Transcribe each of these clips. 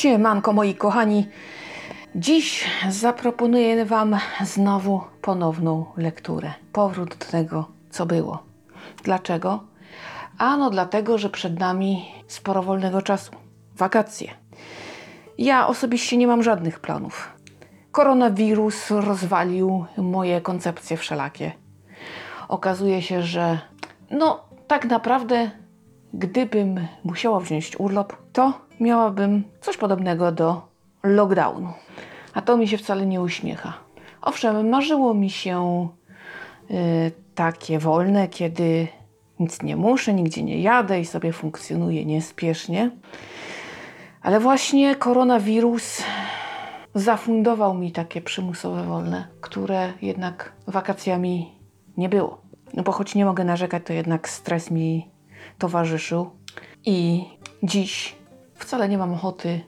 Siemanko moi kochani. Dziś zaproponuję Wam znowu ponowną lekturę. Powrót do tego, co było. Dlaczego? Ano dlatego, że przed nami sporo wolnego czasu. Wakacje. Ja osobiście nie mam żadnych planów. Koronawirus rozwalił moje koncepcje wszelakie. Okazuje się, że no tak naprawdę gdybym musiała wziąć urlop, to miałabym coś podobnego do lockdownu. A to mi się wcale nie uśmiecha. Owszem, marzyło mi się y, takie wolne, kiedy nic nie muszę, nigdzie nie jadę i sobie funkcjonuję niespiesznie. Ale właśnie koronawirus zafundował mi takie przymusowe wolne, które jednak wakacjami nie było. No bo choć nie mogę narzekać, to jednak stres mi towarzyszył. I dziś wcale nie mam ochoty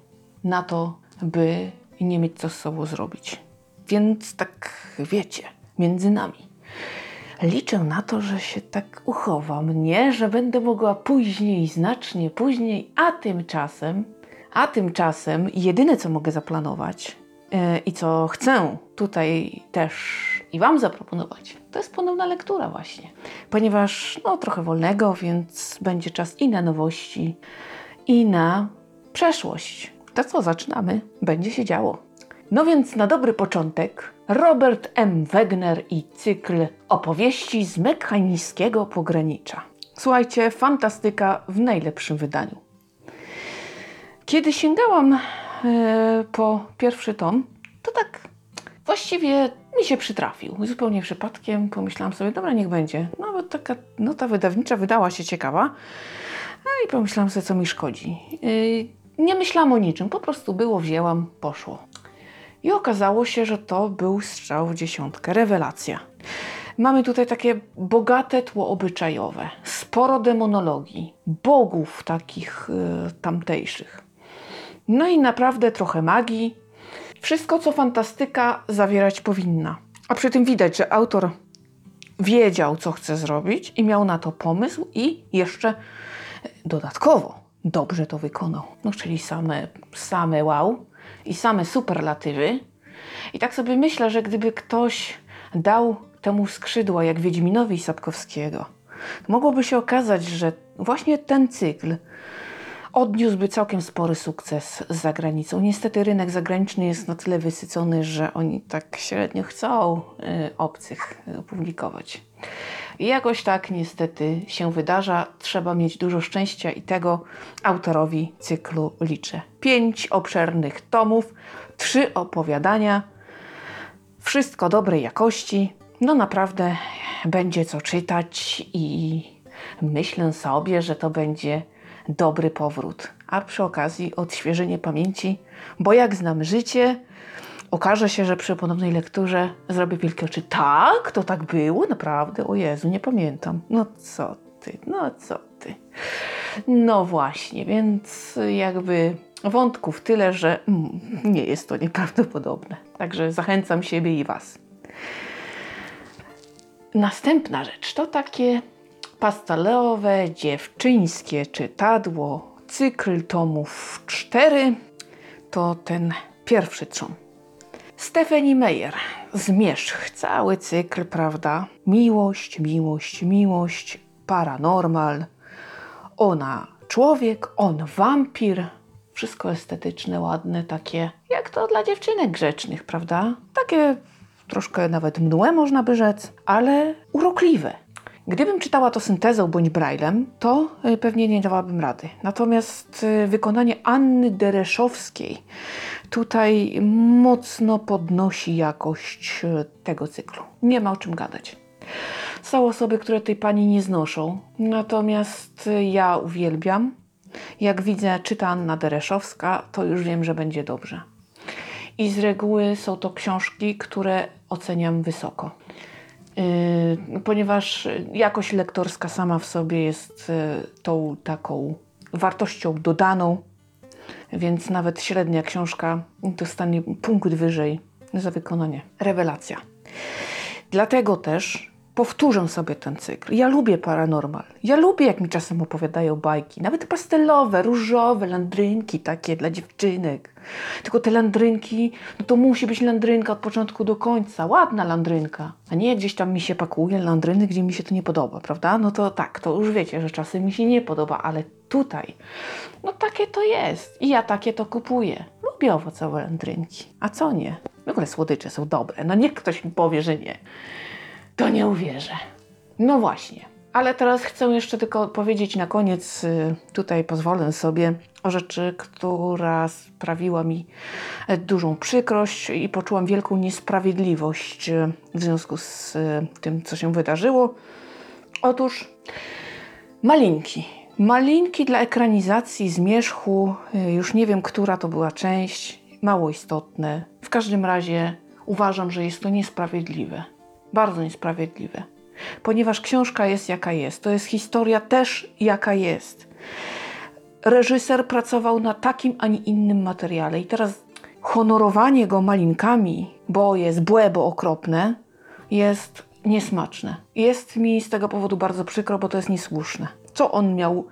na to, by nie mieć co z sobą zrobić. Więc tak wiecie, między nami. Liczę na to, że się tak uchowam, nie, że będę mogła później, znacznie później, a tymczasem, a tymczasem jedyne co mogę zaplanować yy, i co chcę tutaj też i Wam zaproponować, to jest ponowna lektura właśnie. Ponieważ no trochę wolnego, więc będzie czas i na nowości, i na przeszłość. To co, zaczynamy? Będzie się działo. No więc na dobry początek Robert M. Wegner i cykl opowieści z mekanińskiego pogranicza. Słuchajcie, fantastyka w najlepszym wydaniu. Kiedy sięgałam e, po pierwszy tom, to tak właściwie mi się przytrafił. Zupełnie przypadkiem pomyślałam sobie, dobra, niech będzie. Bo taka nota wydawnicza wydała się ciekawa. No i pomyślałam sobie, co mi szkodzi. Yy, nie myślałam o niczym, po prostu było, wzięłam, poszło. I okazało się, że to był strzał w dziesiątkę, rewelacja. Mamy tutaj takie bogate tło obyczajowe, sporo demonologii, bogów takich yy, tamtejszych. No i naprawdę trochę magii, wszystko, co fantastyka zawierać powinna. A przy tym widać, że autor wiedział, co chce zrobić i miał na to pomysł i jeszcze dodatkowo dobrze to wykonał. No, czyli same, same wow i same superlatywy. I tak sobie myślę, że gdyby ktoś dał temu skrzydła, jak Wiedźminowi Sapkowskiego, mogłoby się okazać, że właśnie ten cykl odniósłby całkiem spory sukces za granicą. Niestety rynek zagraniczny jest na tyle wysycony, że oni tak średnio chcą y, obcych y, publikować. I jakoś tak niestety się wydarza. Trzeba mieć dużo szczęścia i tego autorowi cyklu liczę. Pięć obszernych tomów, trzy opowiadania, wszystko dobrej jakości. No naprawdę będzie co czytać i myślę sobie, że to będzie dobry powrót, a przy okazji odświeżenie pamięci, bo jak znam życie, okaże się, że przy ponownej lekturze zrobię wielkie oczy. Tak, to tak było, naprawdę, o Jezu, nie pamiętam. No co ty, no co ty. No właśnie, więc jakby wątków tyle, że mm, nie jest to nieprawdopodobne. Także zachęcam siebie i Was. Następna rzecz to takie pastelowe, dziewczyńskie czytadło, cykl tomów 4, to ten pierwszy trzon. Stephanie Meyer, Zmierzch, cały cykl, prawda? Miłość, miłość, miłość, paranormal. Ona człowiek, on wampir. Wszystko estetyczne, ładne, takie jak to dla dziewczynek grzecznych, prawda? Takie troszkę nawet mdłe można by rzec, ale urokliwe. Gdybym czytała to syntezą bądź braillem, to e, pewnie nie dawałabym rady. Natomiast e, wykonanie Anny Dereszowskiej tutaj mocno podnosi jakość e, tego cyklu. Nie ma o czym gadać. Są osoby, które tej pani nie znoszą, natomiast ja uwielbiam. Jak widzę, czyta Anna Dereszowska, to już wiem, że będzie dobrze. I z reguły są to książki, które oceniam wysoko. Yy, ponieważ jakość lektorska sama w sobie jest yy, tą taką wartością dodaną, więc nawet średnia książka dostanie punkt wyżej za wykonanie. Rewelacja. Dlatego też powtórzę sobie ten cykl. Ja lubię paranormal. Ja lubię, jak mi czasem opowiadają bajki. Nawet pastelowe, różowe, landrynki takie dla dziewczynek. Tylko te landrynki, no to musi być landrynka od początku do końca. Ładna landrynka. A nie gdzieś tam mi się pakuje landryny, gdzie mi się to nie podoba, prawda? No to tak, to już wiecie, że czasem mi się nie podoba, ale tutaj, no takie to jest. I ja takie to kupuję. Lubię owocowe landrynki. A co nie? W ogóle słodycze są dobre. No niech ktoś mi powie, że nie to nie uwierzę. No właśnie. Ale teraz chcę jeszcze tylko powiedzieć na koniec, y, tutaj pozwolę sobie o rzeczy, która sprawiła mi e, dużą przykrość i poczułam wielką niesprawiedliwość y, w związku z y, tym, co się wydarzyło. Otóż malinki. Malinki dla ekranizacji Zmierzchu, już nie wiem, która to była część, mało istotne. W każdym razie uważam, że jest to niesprawiedliwe bardzo niesprawiedliwe, ponieważ książka jest jaka jest. To jest historia też jaka jest. Reżyser pracował na takim, a nie innym materiale i teraz honorowanie go malinkami, bo jest błe, bo okropne, jest niesmaczne. Jest mi z tego powodu bardzo przykro, bo to jest niesłuszne. Co on miał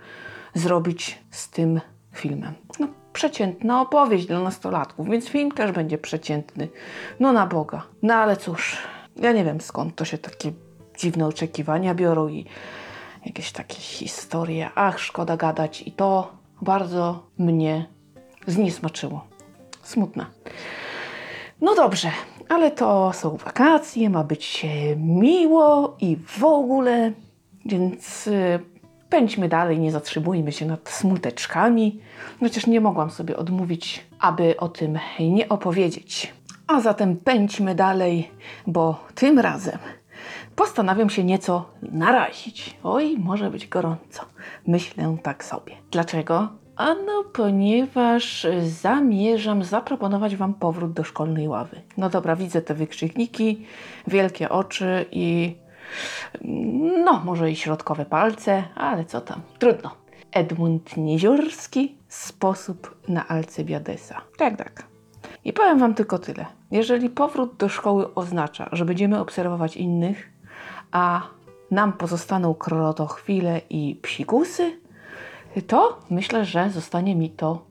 zrobić z tym filmem? No, przeciętna opowieść dla nastolatków, więc film też będzie przeciętny. No na Boga. No ale cóż, ja nie wiem skąd to się takie dziwne oczekiwania biorą i jakieś takie historie. Ach, szkoda gadać. I to bardzo mnie zniesmaczyło. Smutne. No dobrze, ale to są wakacje, ma być miło i w ogóle, więc y, pędźmy dalej, nie zatrzymujmy się nad smuteczkami. Chociaż nie mogłam sobie odmówić, aby o tym nie opowiedzieć. A zatem pędźmy dalej, bo tym razem postanawiam się nieco narazić. Oj, może być gorąco. Myślę tak sobie. Dlaczego? Ano, ponieważ zamierzam zaproponować Wam powrót do szkolnej ławy. No dobra, widzę te wykrzykniki, wielkie oczy i no, może i środkowe palce, ale co tam, trudno. Edmund Nieziorski, sposób na Alcebiadesa. Tak, tak. I powiem Wam tylko tyle. Jeżeli powrót do szkoły oznacza, że będziemy obserwować innych, a nam pozostaną krotochwile i psikusy, to myślę, że zostanie mi to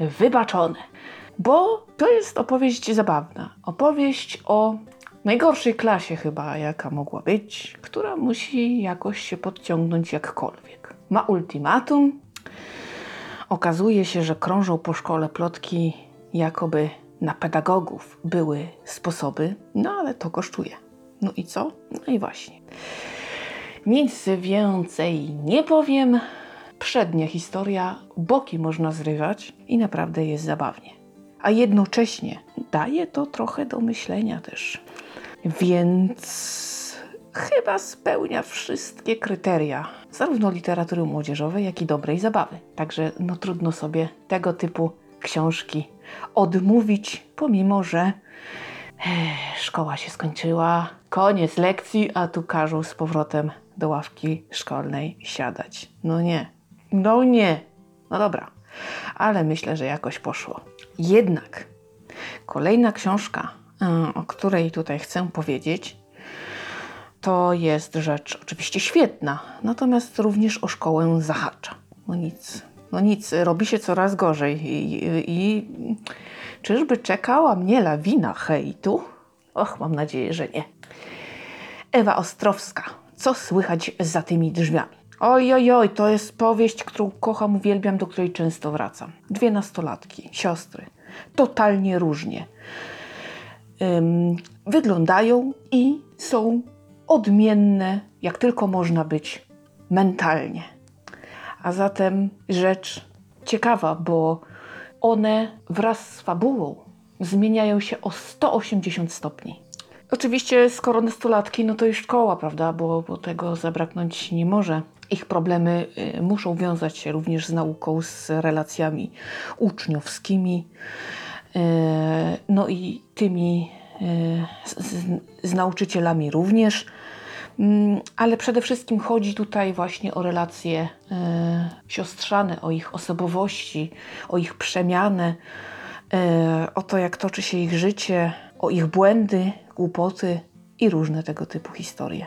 wybaczone. Bo to jest opowieść zabawna. Opowieść o najgorszej klasie chyba, jaka mogła być, która musi jakoś się podciągnąć jakkolwiek. Ma ultimatum. Okazuje się, że krążą po szkole plotki, jakoby na pedagogów były sposoby, no ale to kosztuje. No i co? No i właśnie. Nic więcej nie powiem. Przednia historia, boki można zrywać i naprawdę jest zabawnie. A jednocześnie daje to trochę do myślenia też. Więc chyba spełnia wszystkie kryteria, zarówno literatury młodzieżowej, jak i dobrej zabawy. Także no trudno sobie tego typu książki odmówić, pomimo że szkoła się skończyła, koniec lekcji, a tu każą z powrotem do ławki szkolnej siadać. No nie, no nie. No dobra, ale myślę, że jakoś poszło. Jednak kolejna książka, e, o której tutaj chcę powiedzieć, to jest rzecz oczywiście świetna, natomiast również o szkołę zahacza. No nic, no nic, robi się coraz gorzej. I, i, czyżby czekała mnie lawina hejtu? Och, mam nadzieję, że nie. Ewa Ostrowska. Co słychać za tymi drzwiami? Oj, oj, oj, to jest powieść, którą kocham, uwielbiam, do której często wracam. Dwie nastolatki, siostry, totalnie różnie. Ym, wyglądają i są odmienne, jak tylko można być mentalnie. A zatem rzecz ciekawa, bo one wraz z fabułą zmieniają się o 180 stopni. Oczywiście, skoro nastolatki, no to i szkoła, prawda, bo, bo tego zabraknąć nie może. Ich problemy y, muszą wiązać się również z nauką, z relacjami uczniowskimi, y, no i tymi y, z, z, z nauczycielami również. Mm, ale przede wszystkim chodzi tutaj właśnie o relacje e, siostrzane, o ich osobowości, o ich przemianę, e, o to, jak toczy się ich życie, o ich błędy, głupoty i różne tego typu historie.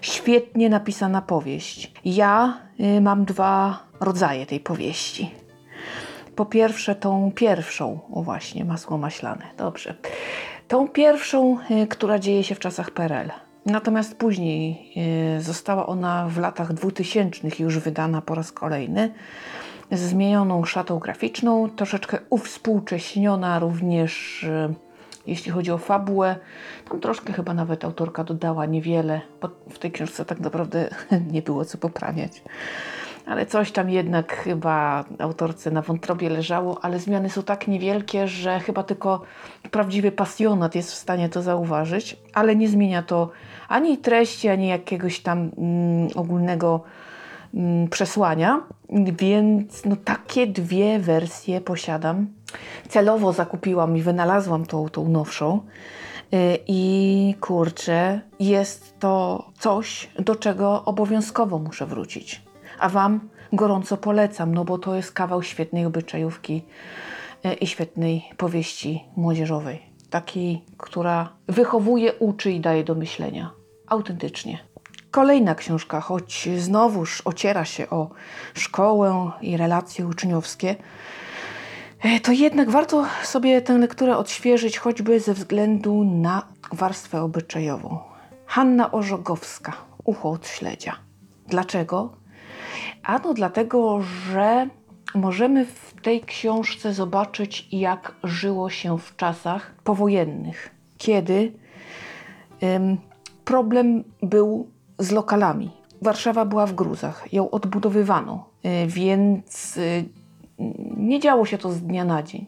Świetnie napisana powieść. Ja y, mam dwa rodzaje tej powieści. Po pierwsze, tą pierwszą, o właśnie, masło maślane, dobrze. Tą pierwszą, y, która dzieje się w czasach PRL. Natomiast później y, została ona w latach 2000 już wydana po raz kolejny z zmienioną szatą graficzną, troszeczkę uwspółcześniona również y, jeśli chodzi o fabułę. Tam troszkę chyba nawet autorka dodała niewiele, bo w tej książce tak naprawdę nie było co poprawiać. Ale coś tam jednak chyba autorce na wątrobie leżało, ale zmiany są tak niewielkie, że chyba tylko prawdziwy pasjonat jest w stanie to zauważyć, ale nie zmienia to ani treści, ani jakiegoś tam mm, ogólnego mm, przesłania. Więc no, takie dwie wersje posiadam. Celowo zakupiłam i wynalazłam tą, tą nowszą. Y, I kurczę, jest to coś, do czego obowiązkowo muszę wrócić. A Wam gorąco polecam, no bo to jest kawał świetnej obyczajówki y, i świetnej powieści młodzieżowej. Takiej, która wychowuje, uczy i daje do myślenia. Autentycznie. Kolejna książka, choć znowuż ociera się o szkołę i relacje uczniowskie, e, to jednak warto sobie tę lekturę odświeżyć, choćby ze względu na warstwę obyczajową. Hanna Orzogowska, Ucho od śledzia. Dlaczego? Ano dlatego, że możemy w tej książce zobaczyć, jak żyło się w czasach powojennych, kiedy ym, problem był z lokalami. Warszawa była w gruzach, ją odbudowywano, y, więc y, nie działo się to z dnia na dzień.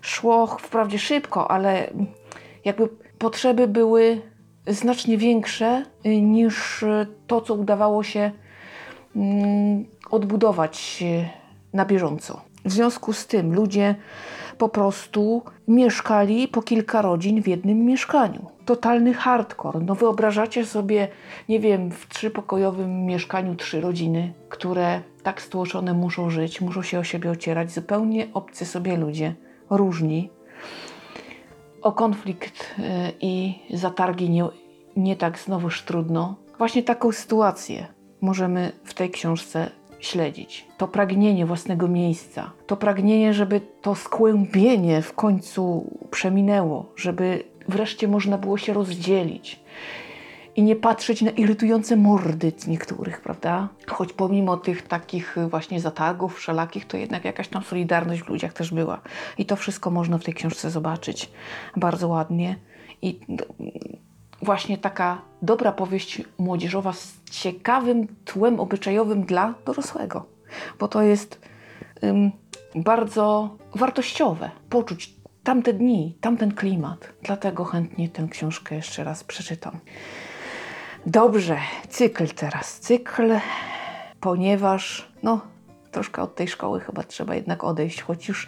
Szło wprawdzie szybko, ale jakby potrzeby były znacznie większe y, niż to, co udawało się mm, odbudować na bieżąco. W związku z tym ludzie po prostu mieszkali po kilka rodzin w jednym mieszkaniu. Totalny hardcore. No wyobrażacie sobie, nie wiem, w trzypokojowym mieszkaniu trzy rodziny, które tak stłoczone muszą żyć, muszą się o siebie ocierać, zupełnie obcy sobie ludzie, różni. O konflikt y, i zatargi nie, nie tak znowuż trudno. Właśnie taką sytuację możemy w tej książce śledzić. To pragnienie własnego miejsca, to pragnienie, żeby to skłębienie w końcu przeminęło, żeby wreszcie można było się rozdzielić i nie patrzeć na irytujące mordy niektórych, prawda? Choć pomimo tych takich właśnie zatargów wszelakich, to jednak jakaś tam solidarność w ludziach też była. I to wszystko można w tej książce zobaczyć bardzo ładnie. I właśnie taka dobra powieść młodzieżowa z ciekawym tłem obyczajowym dla dorosłego, bo to jest ym, bardzo wartościowe poczuć tamte dni, tamten klimat. Dlatego chętnie tę książkę jeszcze raz przeczytam. Dobrze, cykl teraz. Cykl, ponieważ no, troszkę od tej szkoły chyba trzeba jednak odejść, choć już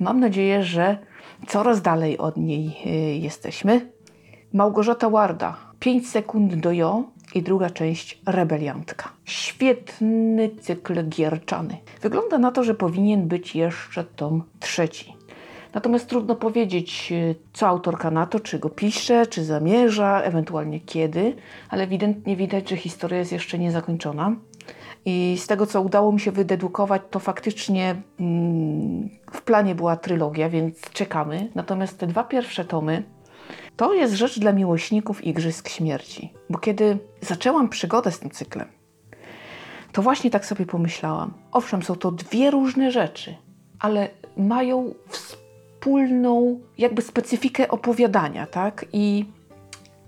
mam nadzieję, że coraz dalej od niej y, jesteśmy. Małgorzata Warda, 5 sekund do jo i druga część Rebeliantka. Świetny cykl gierczany. Wygląda na to, że powinien być jeszcze tom trzeci. Natomiast trudno powiedzieć, y, co autorka na to, czy go pisze, czy zamierza, ewentualnie kiedy, ale ewidentnie widać, że historia jest jeszcze niezakończona. I z tego, co udało mi się wydedukować, to faktycznie mm, w planie była trylogia, więc czekamy. Natomiast te dwa pierwsze tomy to jest rzecz dla miłośników Igrzysk Śmierci. Bo kiedy zaczęłam przygodę z tym cyklem, to właśnie tak sobie pomyślałam. Owszem, są to dwie różne rzeczy, ale mają wspólną jakby specyfikę opowiadania, tak? I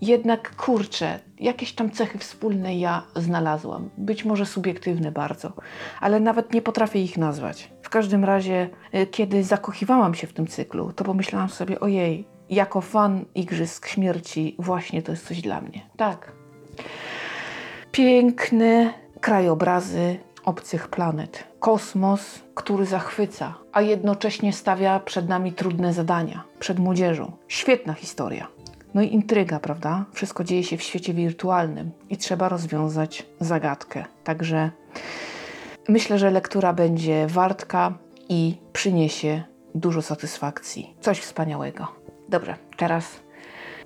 jednak kurczę, jakieś tam cechy wspólne ja znalazłam. Być może subiektywne bardzo, ale nawet nie potrafię ich nazwać. W każdym razie, y, kiedy zakochiwałam się w tym cyklu, to pomyślałam sobie, ojej, jako fan Igrzysk Śmierci właśnie to jest coś dla mnie. Tak. Piękne krajobrazy obcych planet. Kosmos, który zachwyca, a jednocześnie stawia przed nami trudne zadania, przed młodzieżą. Świetna historia. No i intryga, prawda? Wszystko dzieje się w świecie wirtualnym i trzeba rozwiązać zagadkę. Także myślę, że lektura będzie wartka i przyniesie dużo satysfakcji. Coś wspaniałego. Dobrze, teraz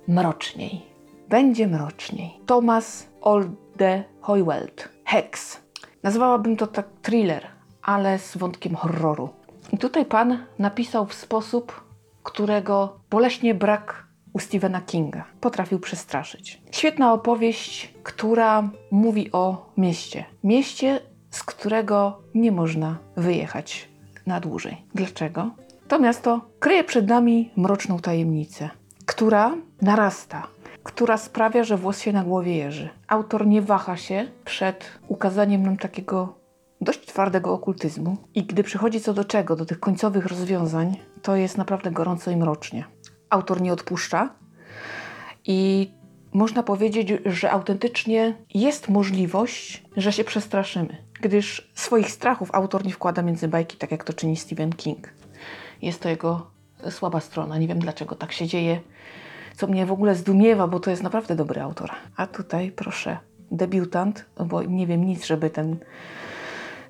mroczniej. Będzie mroczniej. Tomas Olde Hoyweld. Hex. Nazwałabym to tak thriller, ale z wątkiem horroru. I tutaj pan napisał w sposób, którego boleśnie brak u Stephena Kinga. Potrafił przestraszyć. Świetna opowieść, która mówi o mieście. Mieście, z którego nie można wyjechać na dłużej. Dlaczego? To miasto kryje przed nami mroczną tajemnicę, która narasta, która sprawia, że włos się na głowie jeży. Autor nie waha się przed ukazaniem nam takiego dość twardego okultyzmu i gdy przychodzi co do czego, do tych końcowych rozwiązań, to jest naprawdę gorąco i mrocznie. Autor nie odpuszcza i można powiedzieć, że autentycznie jest możliwość, że się przestraszymy, gdyż swoich strachów autor nie wkłada między bajki, tak jak to czyni Stephen King. Jest to jego słaba strona. Nie wiem dlaczego tak się dzieje, co mnie w ogóle zdumiewa, bo to jest naprawdę dobry autor. A tutaj proszę, debiutant, bo nie wiem nic, żeby ten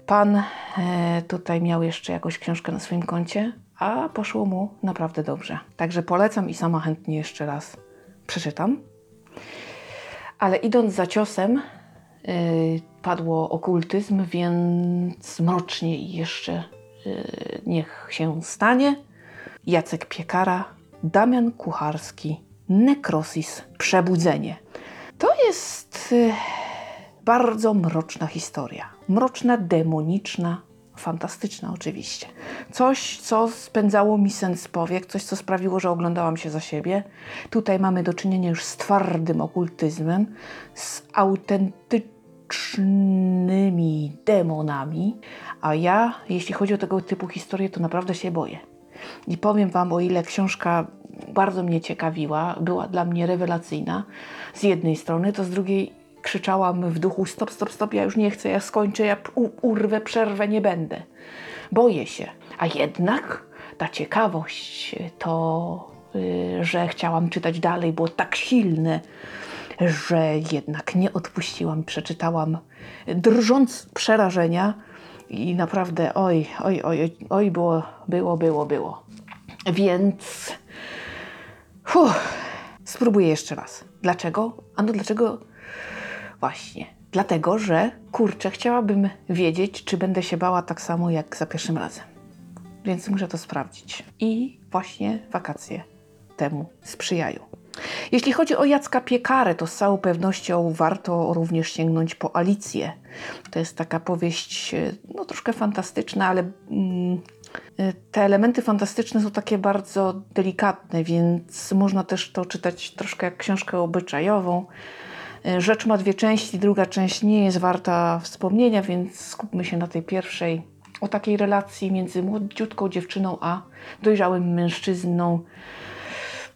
pan e, tutaj miał jeszcze jakąś książkę na swoim koncie, a poszło mu naprawdę dobrze. Także polecam i sama chętnie jeszcze raz przeczytam. Ale idąc za ciosem, yy, padło okultyzm, więc mroczniej jeszcze niech się stanie. Jacek Piekara, Damian Kucharski, Nekrosis, Przebudzenie. To jest yy, bardzo mroczna historia. Mroczna, demoniczna, fantastyczna oczywiście. Coś, co spędzało mi sens powiek, coś, co sprawiło, że oglądałam się za siebie. Tutaj mamy do czynienia już z twardym okultyzmem, z autentycznymi demonami, a ja, jeśli chodzi o tego typu historie, to naprawdę się boję. I powiem Wam, o ile książka bardzo mnie ciekawiła, była dla mnie rewelacyjna z jednej strony, to z drugiej krzyczałam w duchu: stop, stop, stop, ja już nie chcę, ja skończę, ja urwę, przerwę, nie będę. Boję się. A jednak ta ciekawość, to, yy, że chciałam czytać dalej, było tak silne, że jednak nie odpuściłam, przeczytałam, drżąc przerażenia. I naprawdę, oj, oj, oj, oj, było, było, było, było. Więc fuh, spróbuję jeszcze raz. Dlaczego? Ano dlaczego Właśnie. Dlatego, że kurczę, chciałabym wiedzieć, czy będę się bała tak samo jak za pierwszym razem. Więc muszę to sprawdzić. I właśnie wakacje temu sprzyjają. Jeśli chodzi o Jacka Piekarę, to z całą pewnością warto również sięgnąć po Alicję. To jest taka powieść, e, no troszkę fantastyczna, ale mm, e, te elementy fantastyczne są takie bardzo delikatne, więc można też to czytać troszkę jak książkę obyczajową. E, rzecz ma dwie części, druga część nie jest warta wspomnienia, więc skupmy się na tej pierwszej. O takiej relacji między młodziutką dziewczyną a dojrzałym mężczyzną.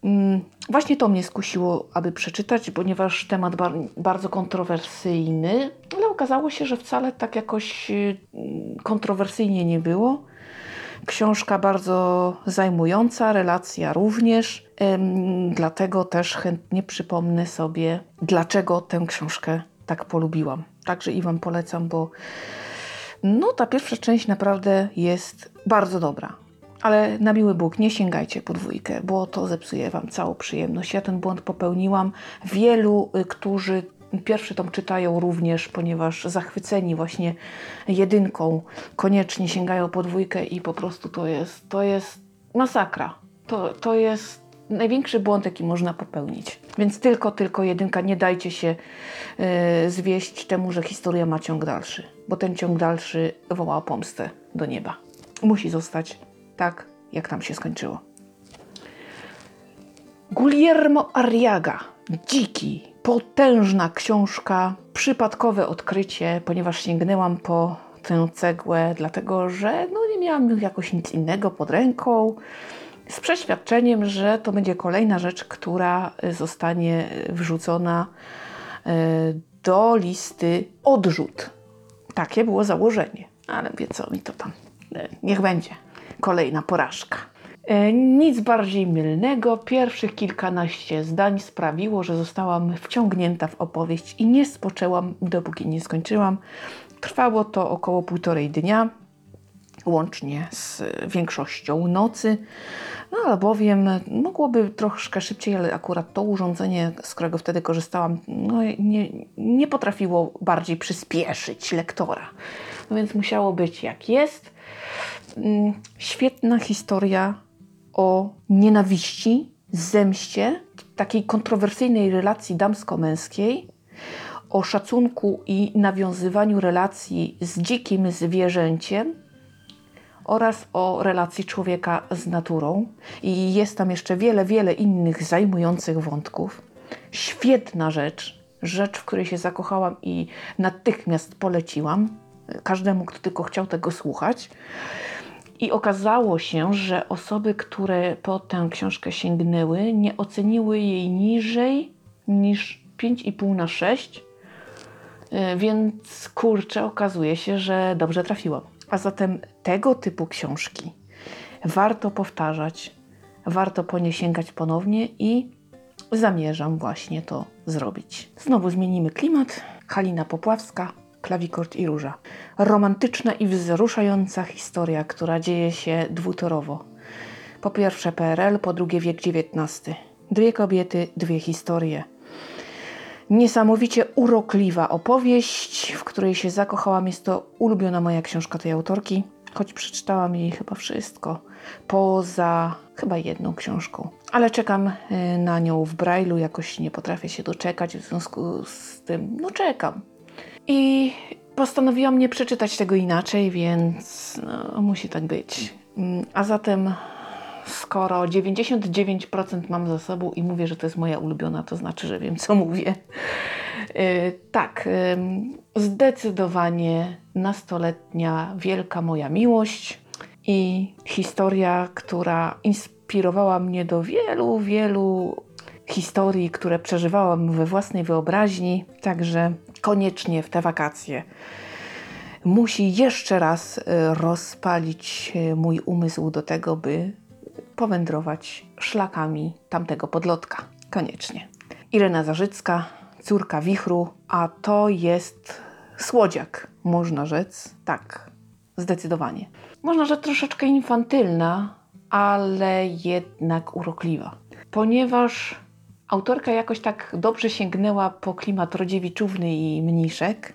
Mm, właśnie to mnie skusiło, aby przeczytać, ponieważ temat bar bardzo kontrowersyjny, ale okazało się, że wcale tak jakoś y, kontrowersyjnie nie było. Książka bardzo zajmująca, relacja również. Dlatego też chętnie przypomnę sobie, dlaczego tę książkę tak polubiłam. Także i Wam polecam, bo no, ta pierwsza część naprawdę jest bardzo dobra. Ale na miły Bóg, nie sięgajcie po dwójkę, bo to zepsuje Wam całą przyjemność. Ja ten błąd popełniłam. Wielu, y, którzy Pierwszy tom czytają również, ponieważ zachwyceni właśnie jedynką koniecznie sięgają po dwójkę i po prostu to jest, to jest masakra. To, to jest największy błąd, jaki można popełnić. Więc tylko, tylko jedynka, nie dajcie się yy, zwieść temu, że historia ma ciąg dalszy, bo ten ciąg dalszy woła o pomstę do nieba. Musi zostać tak, jak tam się skończyło. Guillermo Arriaga, dziki, potężna książka, przypadkowe odkrycie, ponieważ sięgnęłam po tę cegłę, dlatego że no, nie miałam jakoś nic innego pod ręką. Z przeświadczeniem, że to będzie kolejna rzecz, która zostanie wrzucona e, do listy odrzut. Takie było założenie, ale wie co mi to tam. E, niech będzie kolejna porażka. E, nic bardziej mylnego. Pierwszych kilkanaście zdań sprawiło, że zostałam wciągnięta w opowieść i nie spoczęłam, dopóki nie skończyłam. Trwało to około półtorej dnia. łącznie z większością nocy, no, albowiem mogłoby troszkę szybciej, ale akurat to urządzenie, z którego wtedy korzystałam, no, nie, nie potrafiło bardziej przyspieszyć lektora. No więc musiało być jak jest. Mm, świetna historia o nienawiści, zemście, takiej kontrowersyjnej relacji damsko-męskiej, o szacunku i nawiązywaniu relacji z dzikim zwierzęciem oraz o relacji człowieka z naturą. I jest tam jeszcze wiele, wiele innych zajmujących wątków. Świetna rzecz, rzecz, w której się zakochałam i natychmiast poleciłam każdemu, kto tylko chciał tego słuchać. I okazało się, że osoby, które po tę książkę sięgnęły, nie oceniły jej niżej niż 5,5 na 6. E, więc kurczę, okazuje się, że dobrze trafiłam. A zatem tego typu książki warto powtarzać, warto po nie sięgać ponownie i zamierzam właśnie to zrobić. Znowu zmienimy klimat. Halina Popławska, klawikord i róża. Romantyczna i wzruszająca historia, która dzieje się dwutorowo. Po pierwsze PRL, po drugie wiek XIX. Dwie kobiety, dwie historie. Niesamowicie urokliwa opowieść, w której się zakochałam. Jest to ulubiona moja książka tej autorki, choć przeczytałam jej chyba wszystko, poza chyba jedną książką. Ale czekam y, na nią w Brailu, jakoś nie potrafię się doczekać, w związku z tym, no czekam. I postanowiłam nie przeczytać tego inaczej, więc no, musi tak być. Mm, a zatem, skoro 99% mam za sobą i mówię, że to jest moja ulubiona, to znaczy, że wiem, co mówię. Yy, tak, zdecydowanie nastoletnia wielka moja miłość i historia, która inspirowała mnie do wielu, wielu historii, które przeżywałam we własnej wyobraźni. Także koniecznie w te wakacje musi jeszcze raz e, rozpalić e, mój umysł do tego, by powędrować szlakami tamtego podlotka. Koniecznie. Irena Zarzycka, córka wichru, a to jest słodziak, można rzec. Tak, zdecydowanie. Można rzec troszeczkę infantylna, ale jednak urokliwa. Ponieważ Autorka jakoś tak dobrze sięgnęła po klimat Rodziewiczówny i Mniszek,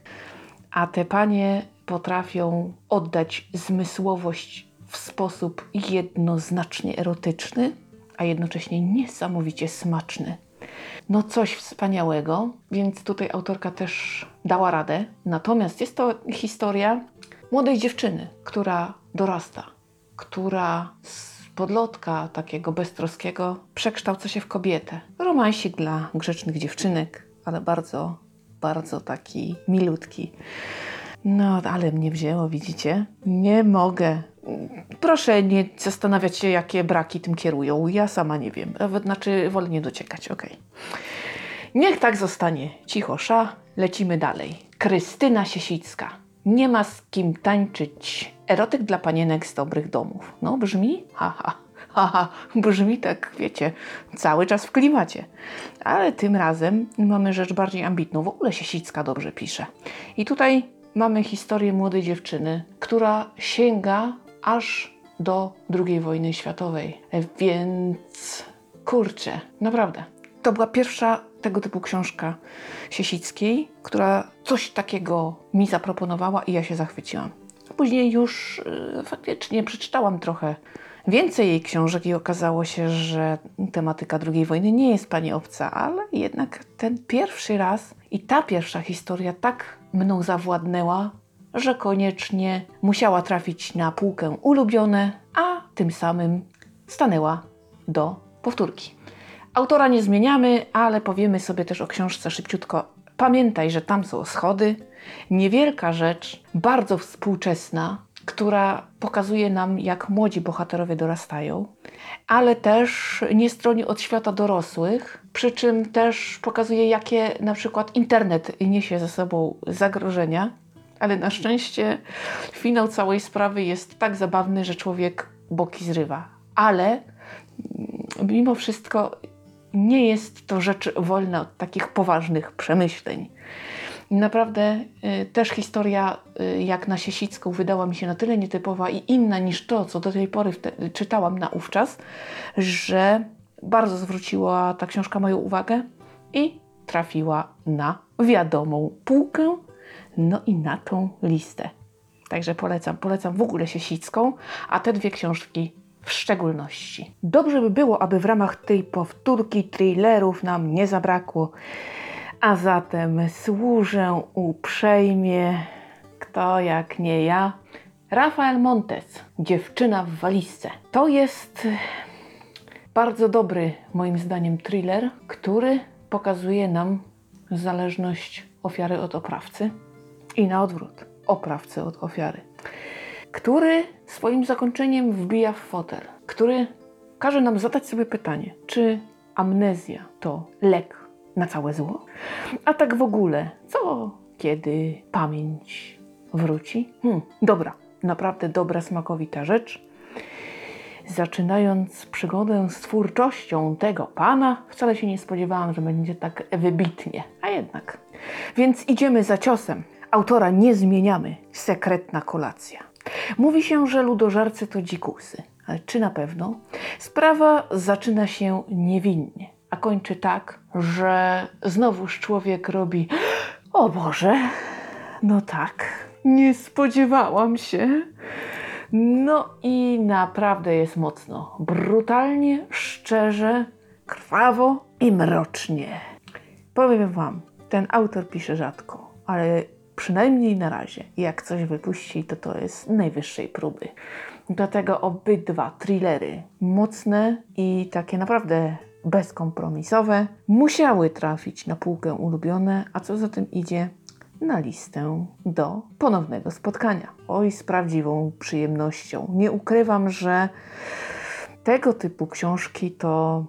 a te panie potrafią oddać zmysłowość w sposób jednoznacznie erotyczny, a jednocześnie niesamowicie smaczny. No coś wspaniałego, więc tutaj autorka też dała radę. Natomiast jest to historia młodej dziewczyny, która dorasta, która podlotka takiego beztroskiego przekształca się w kobietę. Romansik dla grzecznych dziewczynek, ale bardzo, bardzo taki milutki. No, ale mnie wzięło, widzicie? Nie mogę. Proszę nie zastanawiać się, jakie braki tym kierują. Ja sama nie wiem. Znaczy, wolę nie dociekać, okej. Okay. Niech tak zostanie. Cicho, sza. Lecimy dalej. Krystyna Siesicka. Nie ma z kim tańczyć. Erotyk dla panienek z dobrych domów. No, brzmi? Haha. Haha, brzmi tak, wiecie, cały czas w klimacie. Ale tym razem mamy rzecz bardziej ambitną. W ogóle Siesicka dobrze pisze. I tutaj mamy historię młodej dziewczyny, która sięga aż do II wojny światowej. Więc kurczę, naprawdę. To była pierwsza tego typu książka Siesickiej, która coś takiego mi zaproponowała i ja się zachwyciłam. Później już y, faktycznie przeczytałam trochę więcej jej książek i okazało się, że tematyka II wojny nie jest pani obca, ale jednak ten pierwszy raz i ta pierwsza historia tak mną zawładnęła, że koniecznie musiała trafić na półkę ulubione, a tym samym stanęła do powtórki. Autora nie zmieniamy, ale powiemy sobie też o książce szybciutko. Pamiętaj, że tam są schody. Niewielka rzecz, bardzo współczesna, która pokazuje nam, jak młodzi bohaterowie dorastają, ale też nie stroni od świata dorosłych, przy czym też pokazuje, jakie na przykład internet niesie ze sobą zagrożenia. Ale na szczęście finał całej sprawy jest tak zabawny, że człowiek boki zrywa. Ale mm, mimo wszystko nie jest to rzecz wolna od takich poważnych przemyśleń. Naprawdę y, też historia y, jak na Siesicką wydała mi się na tyle nietypowa i inna niż to, co do tej pory wte- czytałam naówczas, że bardzo zwróciła ta książka moją uwagę i trafiła na wiadomą półkę, no i na tą listę. Także polecam, polecam w ogóle Siesicką, a te dwie książki w szczególności. Dobrze by było, aby w ramach tej powtórki thrillerów nam nie zabrakło. A zatem służę uprzejmie, kto jak nie ja, Rafael Montes, Dziewczyna w walizce. To jest bardzo dobry, moim zdaniem, thriller, który pokazuje nam zależność ofiary od oprawcy i na odwrót, oprawcy od ofiary, który swoim zakończeniem wbija w fotel, który każe nam zadać sobie pytanie, czy amnezja to lek na całe zło? A tak w ogóle, co kiedy pamięć wróci? Hmm, dobra, naprawdę dobra, smakowita rzecz. Zaczynając przygodę z twórczością tego pana, wcale się nie spodziewałam, że będzie tak wybitnie, a jednak. Więc idziemy za ciosem. Autora nie zmieniamy. Sekretna kolacja. Mówi się, że ludożercy to dzikusy. Ale czy na pewno? Sprawa zaczyna się niewinnie, a kończy tak, że znowuż człowiek robi O Boże, no tak, nie spodziewałam się. No i naprawdę jest mocno. Brutalnie, szczerze, krwawo i mrocznie. Powiem Wam, ten autor pisze rzadko, ale przynajmniej na razie, jak coś wypuści, to to jest najwyższej próby. Dlatego obydwa thrillery, mocne i takie naprawdę bezkompromisowe, musiały trafić na półkę ulubione, a co za tym idzie, na listę do ponownego spotkania. Oj, z prawdziwą przyjemnością. Nie ukrywam, że tego typu książki to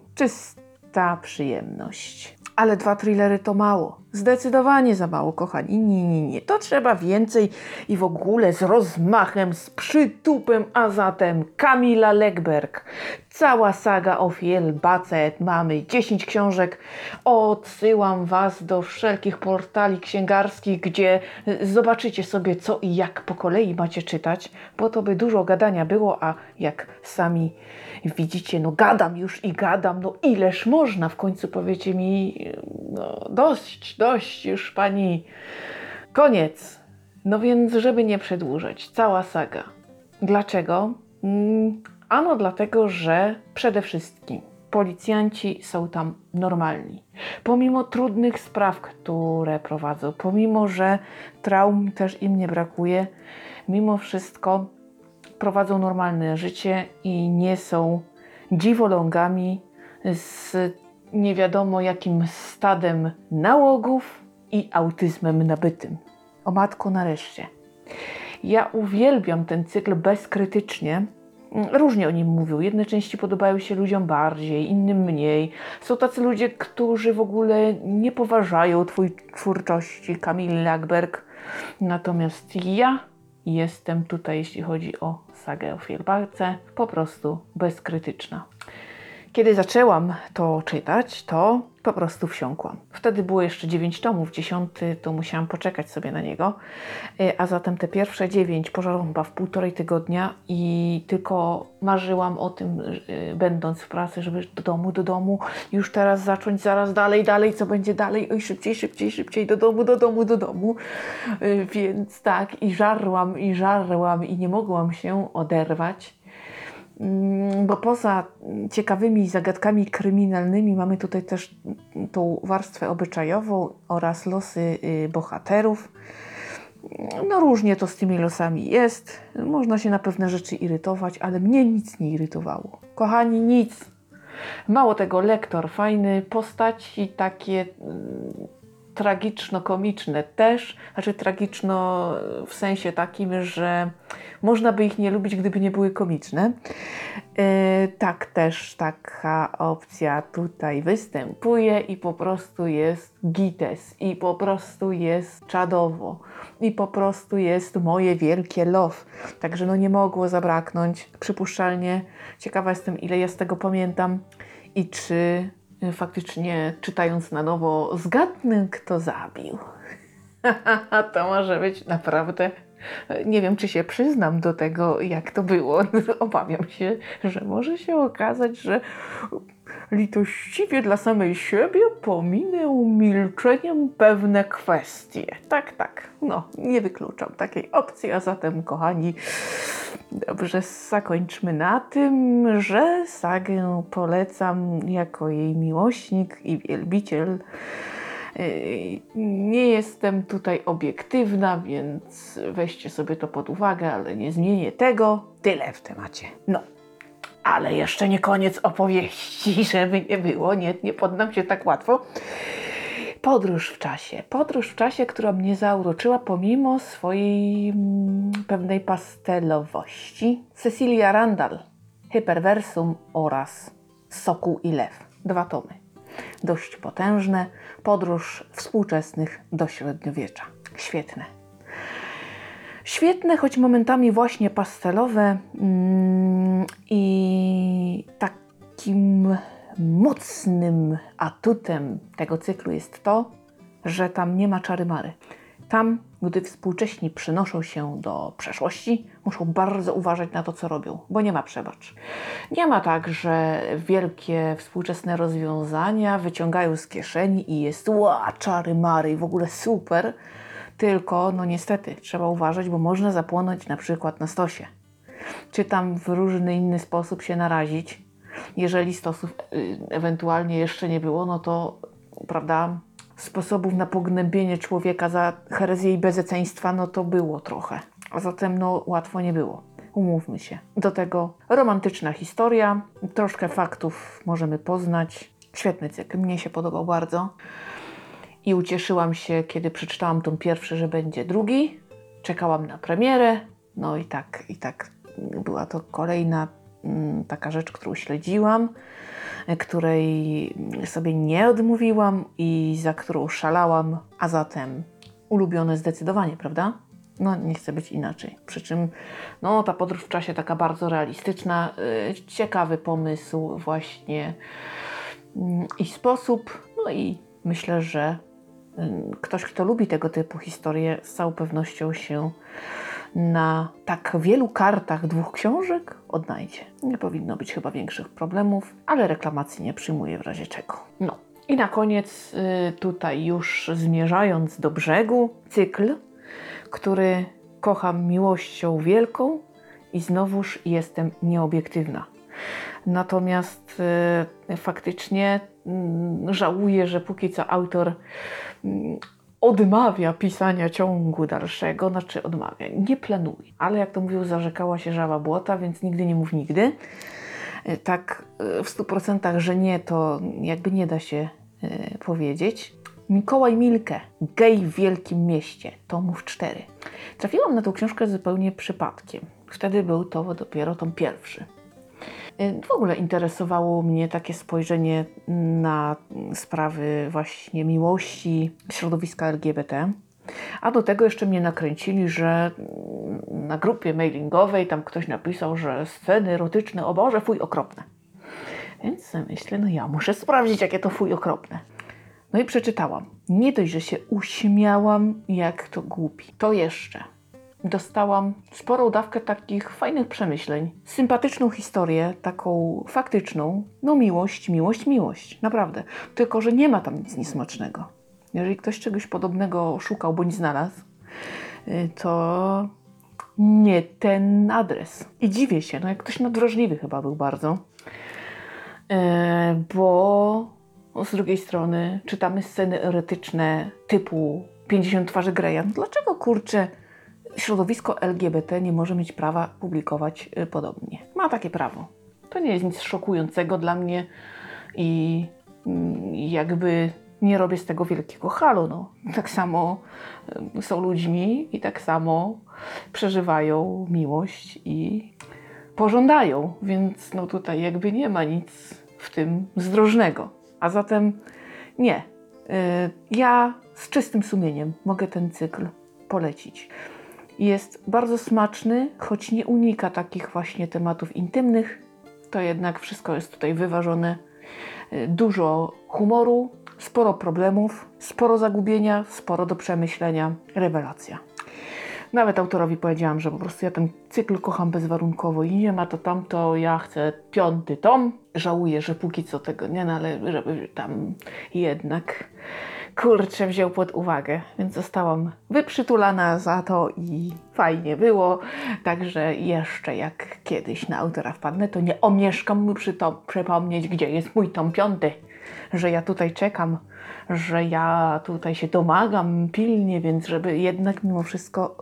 czysta przyjemność. Ale dwa thrillery to mało. Zdecydowanie za mało, kochani. Nie, nie, nie. To trzeba więcej i w ogóle z rozmachem, z przytupem, a zatem Kamila Legberg. Cała saga o Fielbacet. Mamy 10 książek. Odsyłam Was do wszelkich portali księgarskich, gdzie zobaczycie sobie co i jak po kolei macie czytać, bo to by dużo gadania było, a jak sami widzicie, no gadam już i gadam, no ileż można, w końcu powiecie mi, no dość, dość już pani, koniec. No więc, żeby nie przedłużać, cała saga. Dlaczego? Mm, ano dlatego, że przede wszystkim policjanci są tam normalni. Pomimo trudnych spraw, które prowadzą, pomimo, że traum też im nie brakuje, mimo wszystko prowadzą normalne życie i nie są dziwolągami z nie wiadomo jakim stadem nałogów i autyzmem nabytym. O matko nareszcie. Ja uwielbiam ten cykl bezkrytycznie. Różnie o nim mówią. Jedne części podobają się ludziom bardziej, innym mniej. Są tacy ludzie, którzy w ogóle nie poważają twój twórczości, Kamil Lagberg. Natomiast ja jestem tutaj, jeśli chodzi o sagę o Fielbarce, po prostu bezkrytyczna. Kiedy zaczęłam to czytać, to po prostu wsiąkłam. Wtedy było jeszcze 9 tomów, 10 to musiałam poczekać sobie na niego, Y, a zatem te pierwsze 9 pożarłam chyba w półtorej tygodnia i tylko marzyłam o tym, y, będąc w pracy, żeby do domu, do domu, już teraz zacząć, zaraz dalej, dalej, co będzie dalej, oj szybciej, szybciej, szybciej, do domu, do domu, do domu. Y, Więc tak, i żarłam, i żarłam, i nie mogłam się oderwać. Mm, Bo poza ciekawymi zagadkami kryminalnymi mamy tutaj też tą warstwę obyczajową oraz losy y, bohaterów. No różnie to z tymi losami jest. Można się na pewne rzeczy irytować, ale mnie nic nie irytowało. Kochani, nic. Mało tego, lektor fajny, postaci takie mm, tragiczno-komiczne też. Znaczy tragiczno w sensie takim, że można by ich nie lubić, gdyby nie były komiczne. E, tak też taka opcja tutaj występuje i po prostu jest gites i po prostu jest czadowo i po prostu jest moje wielkie love. Także no nie mogło zabraknąć. Przypuszczalnie ciekawa jestem, ile ja z tego pamiętam i czy faktycznie czytając na nowo zgadnę, kto zabił. to może być naprawdę. Nie wiem, czy się przyznam do tego, jak to było. Obawiam się, że może się okazać, że litościwie dla samej siebie pominę milczeniem pewne kwestie. Tak, tak. No, nie wykluczam takiej opcji, a zatem, kochani, dobrze, zakończmy na tym, że sagę polecam jako jej miłośnik i wielbiciel. Yy, Nie jestem tutaj obiektywna, więc weźcie sobie to pod uwagę, ale nie zmienię tego. Tyle w temacie. No, ale jeszcze nie koniec opowieści, żeby nie było, nie, nie poddam się tak łatwo. Podróż w czasie. Podróż w czasie, która mnie zauroczyła pomimo swojej mm, pewnej pastelowości. Cecilia Randall, Hyperversum oraz Sokół i Lew. Dwa tomy. Dość potężne. Podróż współczesnych do średniowiecza. Świetne. Świetne, choć momentami właśnie pastelowe mm, i takim mocnym atutem tego cyklu jest to, że tam nie ma czary-mary. Tam, gdy współcześni przenoszą się do przeszłości, muszą bardzo uważać na to, co robią, bo nie ma przebacz. Nie ma tak, że wielkie współczesne rozwiązania wyciągają z kieszeni i jest ła, czary-mary i w ogóle super, tylko no niestety trzeba uważać, bo można zapłonąć na przykład na stosie. Czy tam w różny inny sposób się narazić. Jeżeli stosów y, ewentualnie jeszcze nie było, no to prawda, sposobów na pognębienie człowieka za herezję i bezeceństwa, no to było trochę. A zatem no łatwo nie było. Umówmy się. Do tego romantyczna historia, troszkę faktów możemy poznać. Świetny cykl, mnie się podobał bardzo. I ucieszyłam się, kiedy przeczytałam tą pierwszy, że będzie drugi. Czekałam na premierę. No i tak, i tak była to kolejna mm, taka rzecz, którą śledziłam, której sobie nie odmówiłam i za którą szalałam, a zatem ulubione zdecydowanie, prawda? No, nie chce być inaczej. Przy czym, no, ta podróż w czasie taka bardzo realistyczna, y, ciekawy pomysł, właśnie mm, i sposób. No i myślę, że y, ktoś, kto lubi tego typu historie, z całą pewnością się na tak wielu kartach dwóch książek odnajdzie. Nie powinno być chyba większych problemów, ale reklamacji nie przyjmuję w razie czego. No. I na koniec, y, tutaj już zmierzając do brzegu, cykl, który kocham miłością wielką i znowuż jestem nieobiektywna. Natomiast y, faktycznie mm, żałuję, że póki co autor mm, odmawia pisania ciągu dalszego, znaczy odmawia, nie planuje. Ale jak to mówił, zarzekała się żaba błota, więc nigdy nie mów nigdy. Y, Tak y, w stu procentach, że nie, to jakby nie da się y, powiedzieć. Mikołaj Milke, Gej w Wielkim Mieście, tomów 4. Trafiłam na tą książkę zupełnie przypadkiem. Wtedy był to dopiero tom pierwszy. Y, W ogóle interesowało mnie takie spojrzenie na sprawy właśnie miłości środowiska LGBT. A do tego jeszcze mnie nakręcili, że mm, na grupie mailingowej tam ktoś napisał, że sceny erotyczne, o Boże, fuj, okropne. Więc myślę, no ja muszę sprawdzić, jakie to fuj okropne. No i przeczytałam. Nie dość, że się uśmiałam, jak to głupi. To jeszcze dostałam sporą dawkę takich fajnych przemyśleń, sympatyczną historię, taką faktyczną. No miłość, miłość, miłość. Naprawdę. Tylko, że nie ma tam nic niesmacznego. Jeżeli ktoś czegoś podobnego szukał bądź znalazł, y, to nie ten adres. I dziwię się, no jak ktoś nadwrażliwy chyba był bardzo. E, bo z drugiej strony czytamy sceny erotyczne typu 50 twarzy Greya. No dlaczego kurczę środowisko LGBT nie może mieć prawa publikować y, podobnie? Ma takie prawo. To nie jest nic szokującego dla mnie i mm, jakby nie robię z tego wielkiego halu. No. Tak samo y, są ludźmi i tak samo przeżywają miłość i pożądają, więc no tutaj jakby nie ma nic w tym zdrożnego. A zatem nie. Y, Ja z czystym sumieniem mogę ten cykl polecić. Jest bardzo smaczny, choć nie unika takich właśnie tematów intymnych. To jednak wszystko jest tutaj wyważone. Y, Dużo humoru, sporo problemów, sporo zagubienia, sporo do przemyślenia. Rewelacja. Nawet autorowi powiedziałam, że po prostu ja ten cykl kocham bezwarunkowo i nie ma to tamto, ja chcę piąty tom. Żałuję, że póki co tego nie należy, żeby tam jednak kurczę wziął pod uwagę, więc zostałam wyprzytulana za to i fajnie było. Także jeszcze jak kiedyś na autora wpadnę, to nie omieszkam mu przypomnieć, gdzie jest mój tom piąty, że ja tutaj czekam, że ja tutaj się domagam pilnie, więc żeby jednak mimo wszystko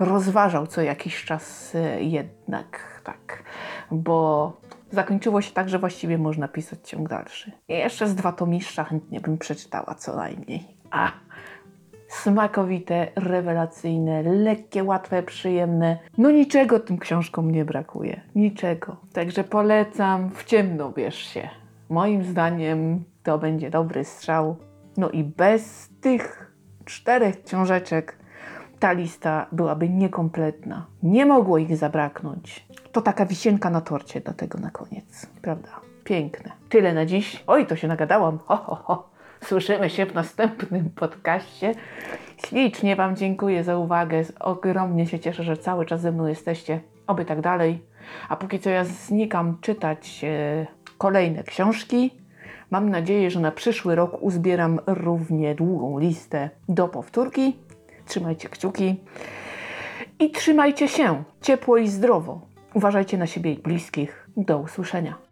rozważał co jakiś czas y, jednak tak, bo zakończyło się tak, że właściwie można pisać ciąg dalszy. I jeszcze z dwa tomiszcza chętnie bym przeczytała co najmniej. A, smakowite, rewelacyjne, lekkie, łatwe, przyjemne. No niczego tym książkom nie brakuje. Niczego. Także polecam, w ciemno bierz się. Moim zdaniem to będzie dobry strzał. No i bez tych czterech książeczek ta lista byłaby niekompletna. Nie mogło ich zabraknąć. To taka wisienka na torcie do tego na koniec, prawda? Piękne. Tyle na dziś. Oj, to się nagadałam. Ho, ho, ho. Słyszymy się w następnym podcaście. Ślicznie Wam dziękuję za uwagę. Ogromnie się cieszę, że cały czas ze mną jesteście. Oby tak dalej. A póki co ja znikam czytać e, kolejne książki. Mam nadzieję, że na przyszły rok uzbieram równie długą listę do powtórki. Trzymajcie kciuki i trzymajcie się ciepło i zdrowo. Uważajcie na siebie i bliskich. Do usłyszenia.